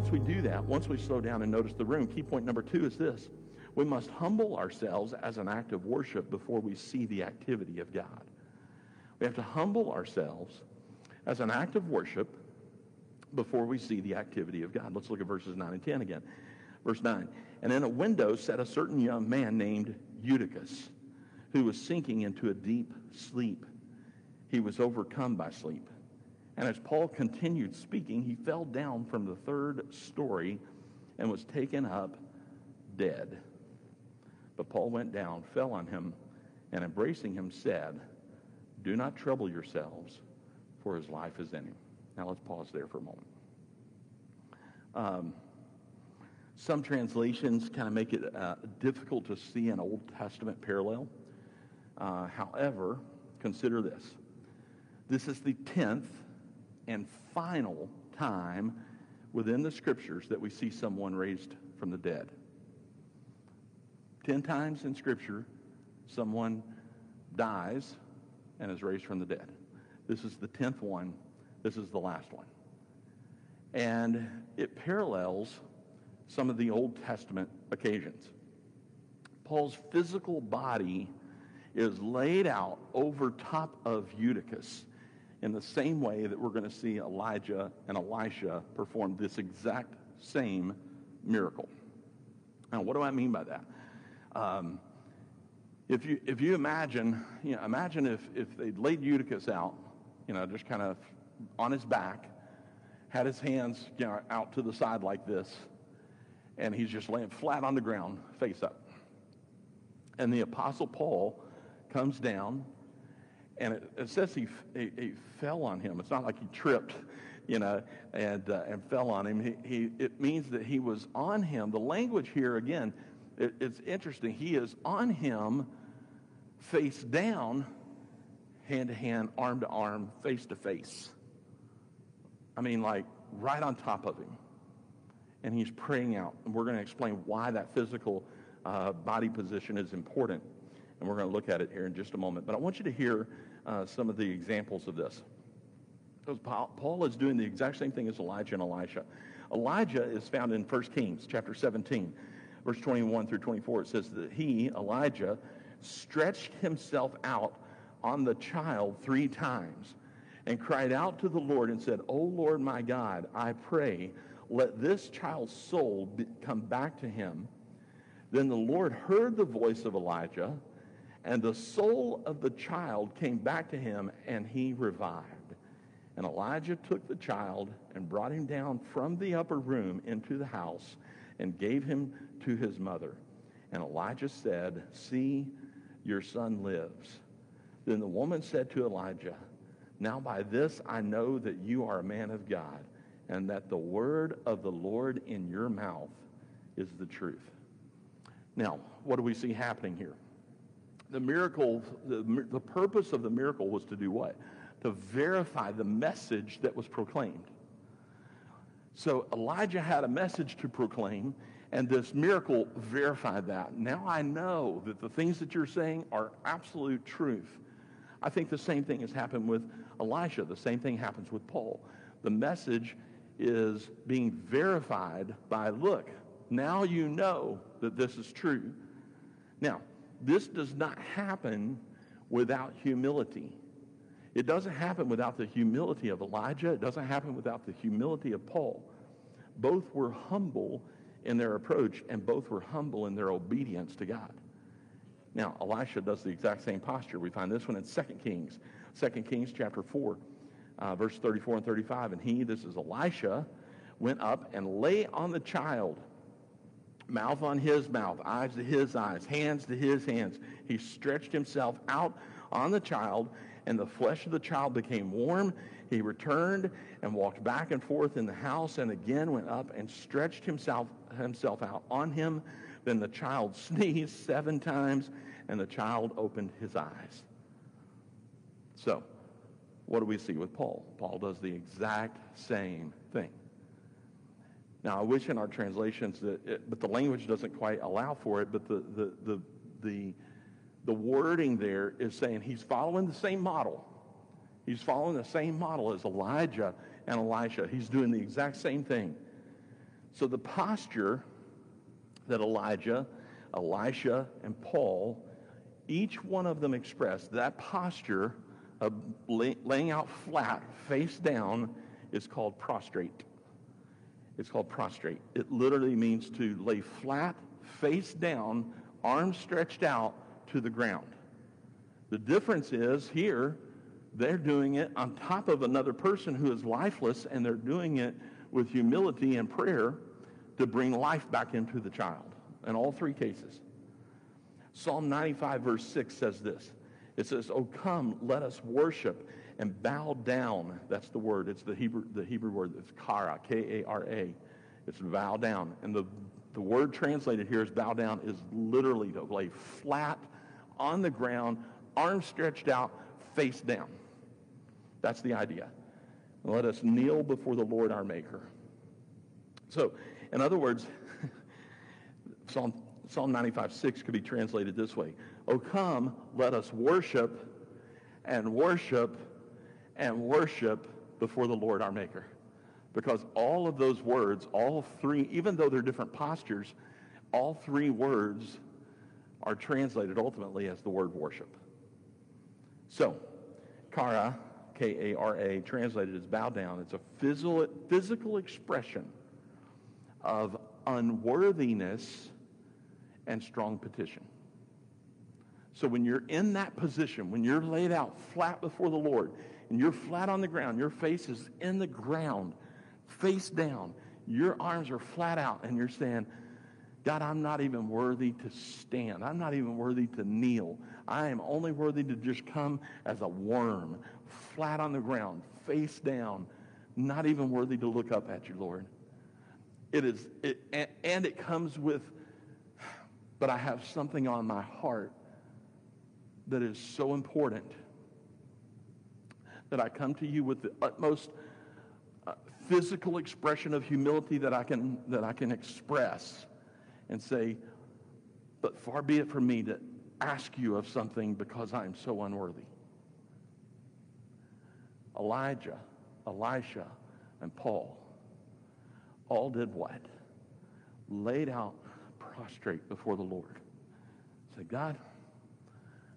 once we do that, once we slow down and notice the room, key point number two is this. We must humble ourselves as an act of worship before we see the activity of God. We have to humble ourselves as an act of worship before we see the activity of God. Let's look at verses 9 and 10 again. Verse 9. And in a window sat a certain young man named Eutychus, who was sinking into a deep sleep. He was overcome by sleep. And as Paul continued speaking, he fell down from the third story and was taken up dead. But Paul went down, fell on him, and embracing him said, Do not trouble yourselves, for his life is in him. Now let's pause there for a moment. Um, some translations kind of make it uh, difficult to see an Old Testament parallel. Uh, however, consider this. This is the tenth and final time within the scriptures that we see someone raised from the dead. Ten times in Scripture, someone dies and is raised from the dead. This is the tenth one. This is the last one. And it parallels some of the Old Testament occasions. Paul's physical body is laid out over top of Eutychus in the same way that we're going to see Elijah and Elisha perform this exact same miracle. Now, what do I mean by that? Um, if you if you imagine, you know, imagine if if they'd laid Eutychus out, you know, just kind of on his back, had his hands you know, out to the side like this, and he's just laying flat on the ground, face up. And the apostle Paul comes down, and it, it says he, he, he fell on him. It's not like he tripped, you know, and uh, and fell on him. He, he it means that he was on him. The language here again it, it's interesting. He is on him face down, hand to hand, arm to arm, face to face. I mean, like right on top of him. And he's praying out. And we're going to explain why that physical uh, body position is important. And we're going to look at it here in just a moment. But I want you to hear uh, some of the examples of this. Because Paul is doing the exact same thing as Elijah and Elisha. Elijah is found in 1 Kings chapter 17 verse 21 through 24, it says that he, Elijah, stretched himself out on the child three times and cried out to the Lord and said, O Lord my God, I pray, let this child's soul be, come back to him. Then the Lord heard the voice of Elijah, and the soul of the child came back to him, and he revived. And Elijah took the child and brought him down from the upper room into the house and gave him to his mother. And Elijah said, See, your son lives. Then the woman said to Elijah, Now by this I know that you are a man of God, and that the word of the Lord in your mouth is the truth. Now, what do we see happening here? The miracle, the, the purpose of the miracle was to do what? To verify the message that was proclaimed. So Elijah had a message to proclaim, and this miracle verified that. Now I know that the things that you're saying are absolute truth. I think the same thing has happened with Elisha. The same thing happens with Paul. The message is being verified by, look, now you know that this is true. Now, this does not happen without humility. It doesn't happen without the humility of Elijah. It doesn't happen without the humility of Paul. Both were humble in their approach, and both were humble in their obedience to God. Now, Elisha does the exact same posture. We find this one in 2 Kings. 2 Kings chapter 4, uh, verse 34 and 35. And he, this is Elisha, went up and lay on the child, mouth on his mouth, eyes to his eyes, hands to his hands. He stretched himself out on the child, and the flesh of the child became warm. He returned and walked back and forth in the house and again went up and stretched himself, himself out on him. Then the child sneezed seven times and the child opened his eyes. So, what do we see with Paul? Paul does the exact same thing. Now, I wish in our translations that, it, but the language doesn't quite allow for it, but the, the, the, the the wording there is saying he's following the same model. He's following the same model as Elijah and Elisha. He's doing the exact same thing. So the posture that Elijah, Elisha, and Paul, each one of them expressed, that posture of lay, laying out flat, face down, is called prostrate. It's called prostrate. It literally means to lay flat, face down, arms stretched out to the ground. The difference is here, they're doing it on top of another person who is lifeless, and they're doing it with humility and prayer to bring life back into the child in all three cases. Psalm 95, verse 6 says this. It says, Oh, come, let us worship and bow down. That's the word. It's the Hebrew, the Hebrew word. It's kara, K-A-R-A. It's bow down. And the, the word translated here as bow down is literally to lay flat on the ground, arms stretched out, face down. That's the idea. Let us kneel before the Lord our Maker. So, in other words, Psalm, Psalm 95, 6 could be translated this way. Oh, come, let us worship and worship and worship before the Lord our Maker. Because all of those words, all three, even though they're different postures, all three words are translated ultimately as the word worship. So, kara, K-A-R-A, translated as bow down. It's a physical, physical expression of unworthiness and strong petition. So when you're in that position, when you're laid out flat before the Lord, and you're flat on the ground, your face is in the ground, face down, your arms are flat out, and you're saying, God, I'm not even worthy to stand. I'm not even worthy to kneel. I am only worthy to just come as a worm, flat on the ground, face down, not even worthy to look up at you, Lord. It is, it, and, and it comes with, but I have something on my heart that is so important that I come to you with the utmost uh, physical expression of humility that I can that I can express and say, but far be it from me to ask you of something because I am so unworthy. Elijah, Elisha, and Paul all did what? Laid out prostrate before the Lord. Said, God,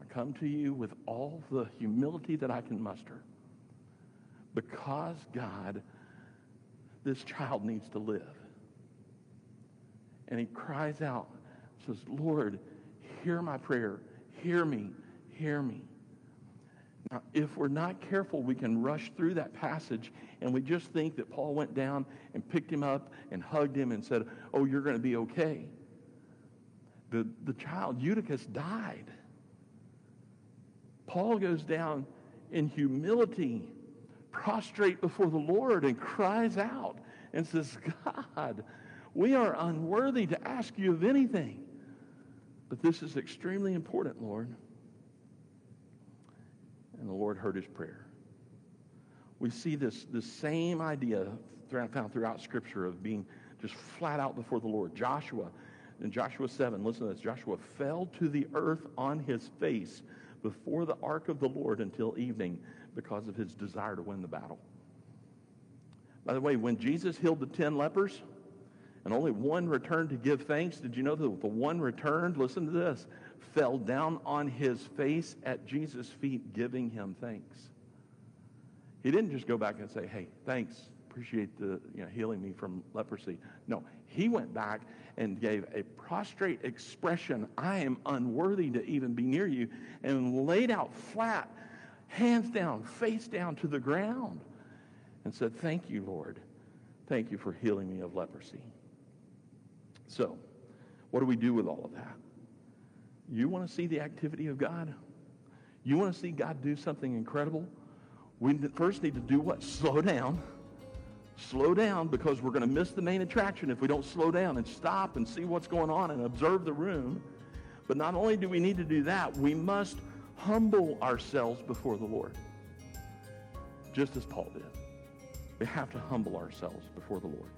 I come to you with all the humility that I can muster because, God, this child needs to live. And he cries out, says, Lord, hear my prayer. Hear me. Hear me. Now, if we're not careful, we can rush through that passage and we just think that Paul went down and picked him up and hugged him and said, Oh, you're going to be okay. The, the child, Eutychus, died. Paul goes down in humility prostrate before the Lord and cries out and says, God, we are unworthy to ask you of anything. But this is extremely important, Lord. And the Lord heard his prayer. We see this, this same idea found throughout Scripture of being just flat out before the Lord. Joshua, in Joshua 7, listen to this. Joshua fell to the earth on his face before the ark of the Lord until evening because of his desire to win the battle. By the way, when Jesus healed the 10 lepers and only one returned to give thanks, did you know that the one returned, listen to this, fell down on his face at Jesus' feet giving him thanks. He didn't just go back and say, hey, thanks, appreciate the you know, healing me from leprosy. No, he went back and gave a prostrate expression, I am unworthy to even be near you, and laid out flat hands down, face down to the ground, and said, Thank you, Lord. Thank you for healing me of leprosy. So, what do we do with all of that? You want to see the activity of God? You want to see God do something incredible? We first need to do what? Slow down. Slow down because we're going to miss the main attraction if we don't slow down and stop and see what's going on and observe the room. But not only do we need to do that, we must humble ourselves before the Lord, just as Paul did. We have to humble ourselves before the Lord.